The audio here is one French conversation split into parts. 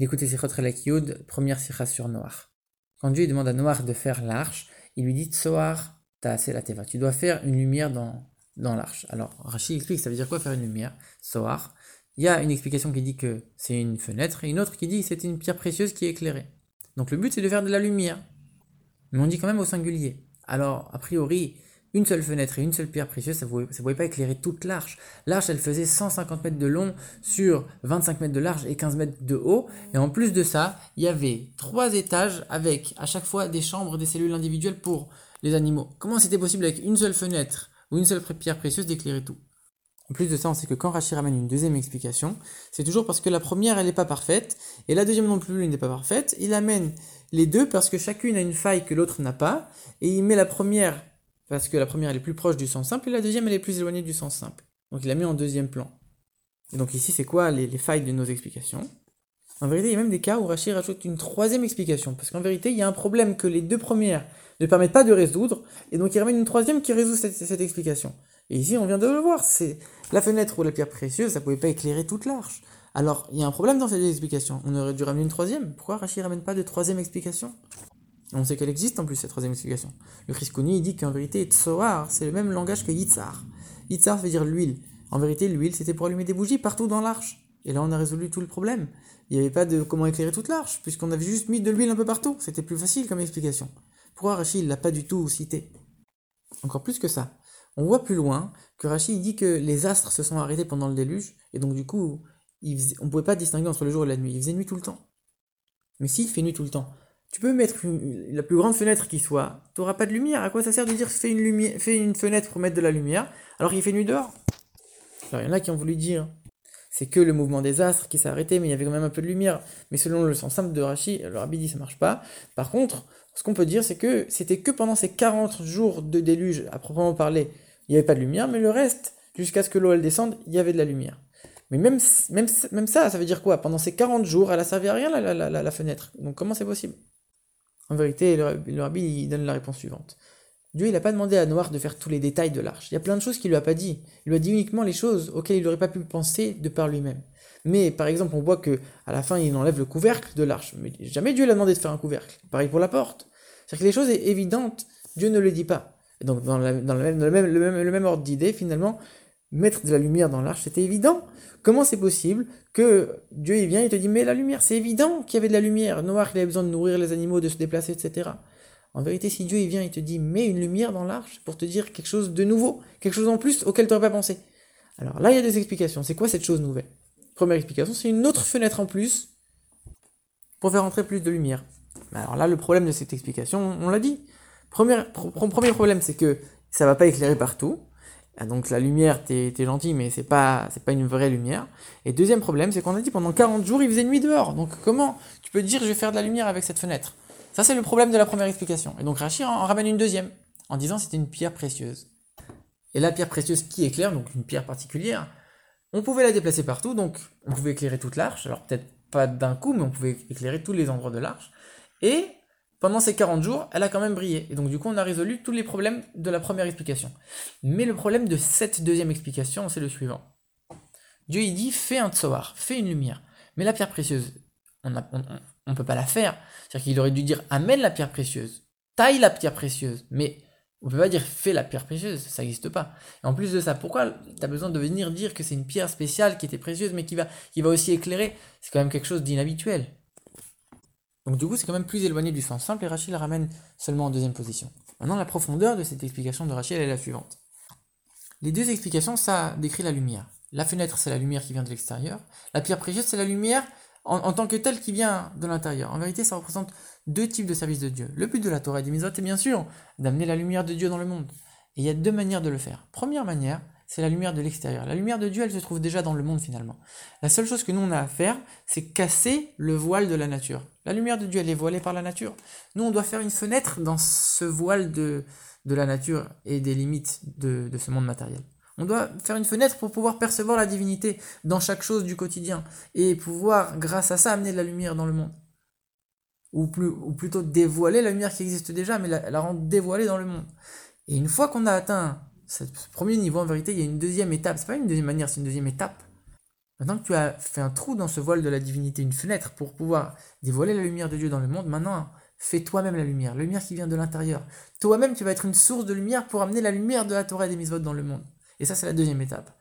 d'écouter Sichot Relek Yud, première sikha sur Noir. Quand Dieu demande à Noir de faire l'arche, il lui dit Tsoar assez la teva. Tu dois faire une lumière dans, dans l'arche. Alors, Rachid explique, ça veut dire quoi faire une lumière? Soar. Il y a une explication qui dit que c'est une fenêtre et une autre qui dit que c'est une pierre précieuse qui est éclairée. Donc le but c'est de faire de la lumière. Mais on dit quand même au singulier. Alors, a priori, une seule fenêtre et une seule pierre précieuse, ça ne pouvait pas éclairer toute l'arche. L'arche, elle faisait 150 mètres de long sur 25 mètres de large et 15 mètres de haut. Et en plus de ça, il y avait trois étages avec à chaque fois des chambres, des cellules individuelles pour les animaux. Comment c'était possible avec une seule fenêtre ou une seule pierre précieuse d'éclairer tout? En plus de ça, on sait que quand Rachid ramène une deuxième explication, c'est toujours parce que la première, elle n'est pas parfaite, et la deuxième non plus, elle n'est pas parfaite. Il amène les deux parce que chacune a une faille que l'autre n'a pas, et il met la première parce que la première, elle est plus proche du sens simple, et la deuxième, elle est plus éloignée du sens simple. Donc il la mis en deuxième plan. Et donc ici, c'est quoi les, les failles de nos explications? En vérité, il y a même des cas où Rachid rajoute une troisième explication, parce qu'en vérité, il y a un problème que les deux premières ne permettent pas de résoudre, et donc il ramène une troisième qui résout cette, explication. Et ici, on vient de le voir, c'est la fenêtre ou la pierre précieuse, ça pouvait pas éclairer toute l'arche. Alors, il y a un problème dans cette explication. On aurait dû ramener une troisième. Pourquoi Rachid ramène pas de troisième explication? On sait qu'elle existe en plus, cette troisième explication. Le Chriskoni, il dit qu'en vérité, Tsoar, c'est le même langage que Yitzhar. Yitzhar veut dire l'huile. En vérité, l'huile, c'était pour allumer des bougies partout dans l'arche. Et là, on a résolu tout le problème. Il n'y avait pas de comment éclairer toute l'arche, puisqu'on avait juste mis de l'huile un peu partout. C'était plus facile comme explication. Pourquoi Rachid ne l'a pas du tout cité? Encore plus que ça. On voit plus loin que Rachid dit que les astres se sont arrêtés pendant le déluge, et donc du coup, on ne pouvait pas distinguer entre le jour et la nuit. Il faisait nuit tout le temps. Mais s'il fait nuit tout le temps, tu peux mettre la plus grande fenêtre qui soit, tu n'auras pas de lumière. À quoi ça sert de dire fais une, lumière, fais une fenêtre pour mettre de la lumière, alors qu'il fait nuit dehors? Alors il y en a qui ont voulu dire c'est que le mouvement des astres qui s'est arrêté, mais il y avait quand même un peu de lumière. Mais selon le sens simple de Rachid, le rabbi dit ça marche pas. Par contre, ce qu'on peut dire, c'est que c'était que pendant ces 40 jours de déluge, à proprement parler, il n'y avait pas de lumière, mais le reste, jusqu'à ce que l'eau elle descende, il y avait de la lumière. Mais même, même, même ça, ça veut dire quoi? Pendant ces 40 jours, elle a servi à rien la, la, la, fenêtre. Donc comment c'est possible? En vérité, le, rabbi il donne la réponse suivante. Dieu, il n'a pas demandé à Noir de faire tous les détails de l'arche. Il y a plein de choses qu'il lui a pas dit. Il lui a dit uniquement les choses auxquelles il n'aurait pas pu penser de par lui-même. Mais par exemple, on voit que à la fin, il enlève le couvercle de l'arche. Mais jamais Dieu l'a demandé de faire un couvercle. Pareil pour la porte. C'est-à-dire que les choses évidentes, Dieu ne le dit pas. donc, dans, le, même, le, même, ordre d'idée, finalement, mettre de la lumière dans l'arche, c'était évident. Comment c'est possible que Dieu il vient et te dit mais la lumière, c'est évident qu'il y avait de la lumière. Noir, il avait besoin de nourrir les animaux, de se déplacer, etc. En vérité, si Dieu il vient et te dit mets une lumière dans l'arche pour te dire quelque chose de nouveau, quelque chose en plus auquel tu n'aurais pas pensé. Alors là, il y a des explications. C'est quoi cette chose nouvelle? Première explication, c'est une autre fenêtre en plus pour faire entrer plus de lumière. Alors là, le problème de cette explication, on l'a dit. Premier, premier problème, c'est que ça va pas éclairer partout. Ah, donc la lumière, t'es es gentil, mais c'est pas, c'est pas une vraie lumière. Et deuxième problème, c'est qu'on a dit pendant 40 jours, il faisait nuit dehors. Donc comment tu peux dire je vais faire de la lumière avec cette fenêtre? Ça, c'est le problème de la première explication. Et donc Rachid en, ramène une deuxième, en disant c'était une pierre précieuse. Et la pierre précieuse qui éclaire, donc une pierre particulière, on pouvait la déplacer partout, donc on pouvait éclairer toute l'arche. Alors peut-être pas d'un coup, mais on pouvait éclairer tous les endroits de l'arche. Et pendant ces 40 jours, elle a quand même brillé. Et donc du coup, on a résolu tous les problèmes de la première explication. Mais le problème de cette deuxième explication, c'est le suivant. Dieu il dit, fais un tsoar, fais une lumière. Mais la pierre précieuse, on ne peut pas la faire. C'est-à-dire qu'il aurait dû dire, amène la pierre précieuse, taille la pierre précieuse. Mais on ne peut pas dire fais la pierre précieuse, ça n'existe pas. Et en plus de ça, pourquoi tu as besoin de venir dire que c'est une pierre spéciale qui était précieuse mais qui va, qui va aussi éclairer? C'est quand même quelque chose d'inhabituel. Donc du coup, c'est quand même plus éloigné du sens simple et Rachid la ramène seulement en deuxième position. Maintenant, la profondeur de cette explication de Rachid est la suivante. Les deux explications, ça décrit la lumière. La fenêtre, c'est la lumière qui vient de l'extérieur. La pierre précieuse, c'est la lumière en, tant que telle qui vient de l'intérieur. En vérité, ça représente deux types de services de Dieu. Le but de la Torah et des est bien sûr d'amener la lumière de Dieu dans le monde. Et il y a deux manières de le faire. Première manière, c'est la lumière de l'extérieur. La lumière de Dieu, elle se trouve déjà dans le monde finalement. La seule chose que nous on a à faire, c'est casser le voile de la nature. La lumière de Dieu, elle est voilée par la nature. Nous, on doit faire une fenêtre dans ce voile de, la nature et des limites de, de ce monde matériel. On doit faire une fenêtre pour pouvoir percevoir la divinité dans chaque chose du quotidien et pouvoir, grâce à ça, amener de la lumière dans le monde. Ou, plus, ou plutôt dévoiler la lumière qui existe déjà, mais la rendre dévoilée dans le monde. Et une fois qu'on a atteint ce premier niveau, en vérité, il y a une deuxième étape. C'est pas une deuxième manière, c'est une deuxième étape. Maintenant que tu as fait un trou dans ce voile de la divinité, une fenêtre pour pouvoir dévoiler la lumière de Dieu dans le monde, maintenant fais toi-même la lumière, la lumière qui vient de l'intérieur. Toi-même, tu vas être une source de lumière pour amener la lumière de la Torah et des mitzvot dans le monde. Et ça, c'est la deuxième étape.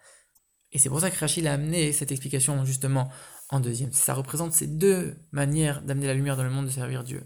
Et c'est pour ça que Rachid a amené cette explication justement en deuxième. Ça représente ces deux manières d'amener la lumière dans le monde, de servir Dieu.